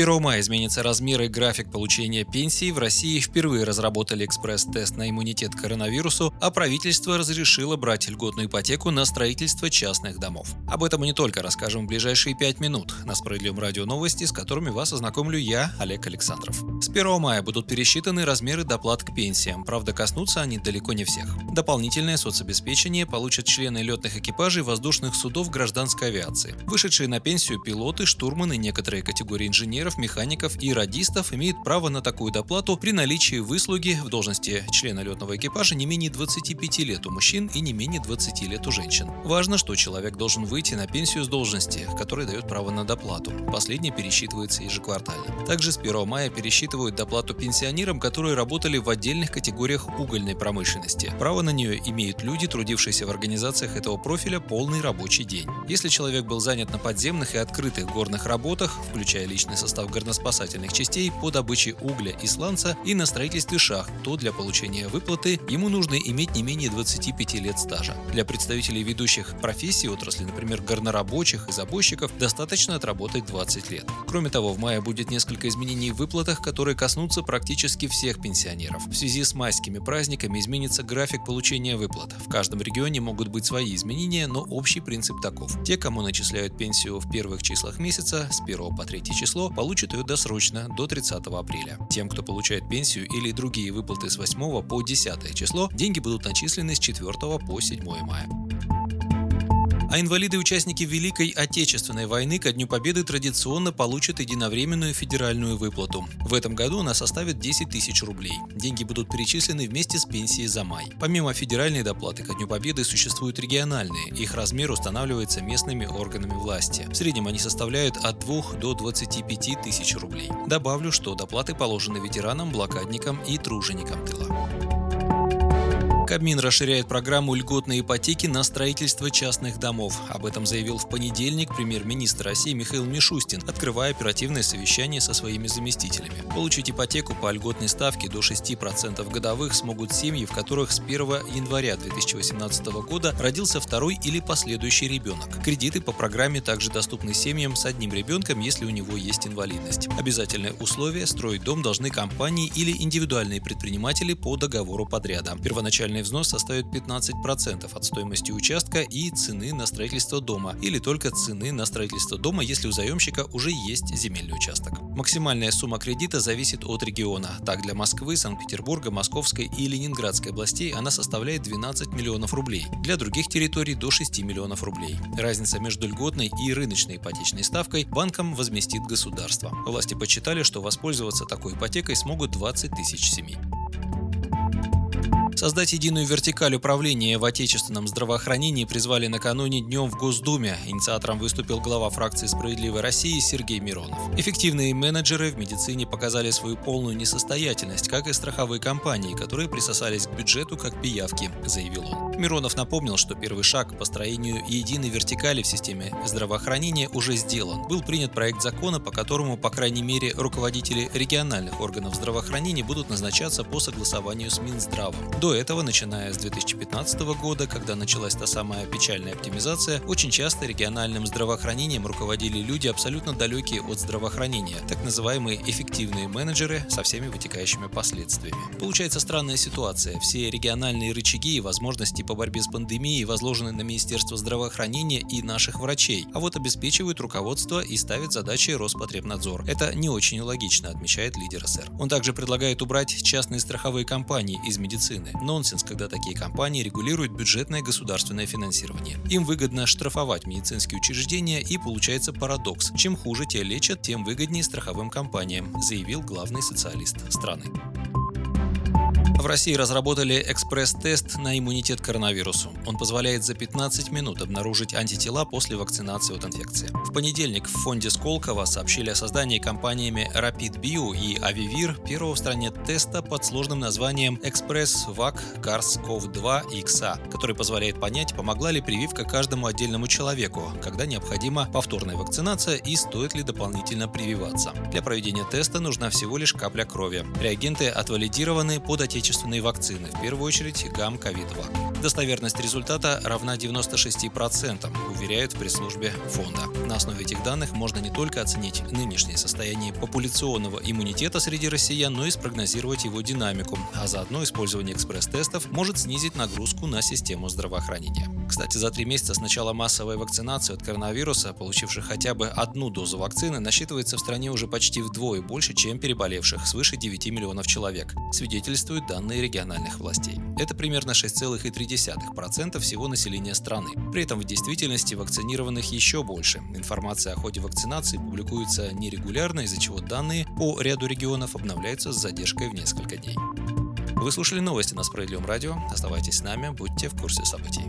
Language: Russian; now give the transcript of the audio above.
1 мая изменится размер и график получения пенсии. В России впервые разработали экспресс-тест на иммунитет к коронавирусу, а правительство разрешило брать льготную ипотеку на строительство частных домов. Об этом мы не только расскажем в ближайшие пять минут на Справедливом радио новости, с которыми вас ознакомлю я, Олег Александров. С 1 мая будут пересчитаны размеры доплат к пенсиям, правда коснутся они далеко не всех. Дополнительное соцобеспечение получат члены летных экипажей воздушных судов гражданской авиации. Вышедшие на пенсию пилоты, штурманы, некоторые категории инженеров, механиков и радистов имеют право на такую доплату при наличии выслуги в должности члена летного экипажа не менее 25 лет у мужчин и не менее 20 лет у женщин. Важно, что человек должен выйти на пенсию с должности, которая дает право на доплату. Последняя пересчитывается ежеквартально. Также с 1 мая пересчитывают доплату пенсионерам, которые работали в отдельных категориях угольной промышленности. Право на нее имеют люди, трудившиеся в организациях этого профиля полный рабочий день. Если человек был занят на подземных и открытых горных работах, включая личный состав горноспасательных частей по добыче угля и сланца и на строительстве шахт, то для получения выплаты ему нужно иметь не менее 25 лет стажа. Для представителей ведущих профессий отрасли, например, горнорабочих и забойщиков, достаточно отработать 20 лет. Кроме того, в мае будет несколько изменений в выплатах, которые коснутся практически всех пенсионеров. В связи с майскими праздниками изменится график получения выплат. В каждом регионе могут быть свои изменения, но общий принцип таков. Те, кому начисляют пенсию в первых числах месяца, с 1 по 3 число, получат ее досрочно, до 30 апреля. Тем, кто получает пенсию или другие выплаты с 8 по 10 число, деньги будут начислены с 4 по 7 мая. А инвалиды-участники Великой Отечественной войны ко Дню Победы традиционно получат единовременную федеральную выплату. В этом году она составит 10 тысяч рублей. Деньги будут перечислены вместе с пенсией за май. Помимо федеральной доплаты ко Дню Победы существуют региональные. Их размер устанавливается местными органами власти. В среднем они составляют от 2 до 25 тысяч рублей. Добавлю, что доплаты положены ветеранам, блокадникам и труженикам тыла. Кабмин расширяет программу льготной ипотеки на строительство частных домов. Об этом заявил в понедельник премьер-министр России Михаил Мишустин, открывая оперативное совещание со своими заместителями. Получить ипотеку по льготной ставке до 6% годовых смогут семьи, в которых с 1 января 2018 года родился второй или последующий ребенок. Кредиты по программе также доступны семьям с одним ребенком, если у него есть инвалидность. Обязательное условие – строить дом должны компании или индивидуальные предприниматели по договору подряда. Первоначальный Ежегодный взнос составит 15% от стоимости участка и цены на строительство дома, или только цены на строительство дома, если у заемщика уже есть земельный участок. Максимальная сумма кредита зависит от региона. Так, для Москвы, Санкт-Петербурга, Московской и Ленинградской областей она составляет 12 миллионов рублей. Для других территорий до 6 миллионов рублей. Разница между льготной и рыночной ипотечной ставкой банкам возместит государство. Власти подсчитали, что воспользоваться такой ипотекой смогут 20 тысяч семей. Создать единую вертикаль управления в отечественном здравоохранении призвали накануне днем в Госдуме. Инициатором выступил глава фракции «Справедливой России» Сергей Миронов. Эффективные менеджеры в медицине показали свою полную несостоятельность, как и страховые компании, которые присосались к бюджету как пиявки, заявил он. Миронов напомнил, что первый шаг к построению единой вертикали в системе здравоохранения уже сделан. Был принят проект закона, по которому, по крайней мере, руководители региональных органов здравоохранения будут назначаться по согласованию с Минздравом. До этого, начиная с 2015 года, когда началась та самая печальная оптимизация, очень часто региональным здравоохранением руководили люди абсолютно далекие от здравоохранения, так называемые эффективные менеджеры со всеми вытекающими последствиями. Получается странная ситуация. Все региональные рычаги и возможности по борьбе с пандемией возложены на Министерство здравоохранения и наших врачей, а вот обеспечивают руководство и ставят задачи Роспотребнадзор. Это не очень логично, отмечает лидер СР. Он также предлагает убрать частные страховые компании из медицины. Нонсенс, когда такие компании регулируют бюджетное государственное финансирование. Им выгодно штрафовать медицинские учреждения и получается парадокс. Чем хуже те лечат, тем выгоднее страховым компаниям, заявил главный социалист страны. В России разработали экспресс-тест на иммунитет к коронавирусу. Он позволяет за 15 минут обнаружить антитела после вакцинации от инфекции. В понедельник в фонде Сколково сообщили о создании компаниями Rapid Bio и Avivir первого в стране теста под сложным названием Express Vac SARS-CoV-2 XA, который позволяет понять, помогла ли прививка каждому отдельному человеку, когда необходима повторная вакцинация и стоит ли дополнительно прививаться. Для проведения теста нужна всего лишь капля крови. Реагенты отвалидированы под отечественным отечественные вакцины, в первую очередь Гам-КОВИД-Вак. Достоверность результата равна 96%, уверяют в пресс-службе фонда. На основе этих данных можно не только оценить нынешнее состояние популяционного иммунитета среди россиян, но и спрогнозировать его динамику, а заодно использование экспресс-тестов может снизить нагрузку на систему здравоохранения. Кстати, за три месяца с начала массовой вакцинации от коронавируса, получивших хотя бы одну дозу вакцины, насчитывается в стране уже почти вдвое больше, чем переболевших, свыше 9 миллионов человек, свидетельствуют данные региональных властей. Это примерно 6,3% всего населения страны. При этом в действительности вакцинированных еще больше. Информация о ходе вакцинации публикуется нерегулярно, из-за чего данные по ряду регионов обновляются с задержкой в несколько дней. Вы слушали новости на Справедливом радио. Оставайтесь с нами, будьте в курсе событий.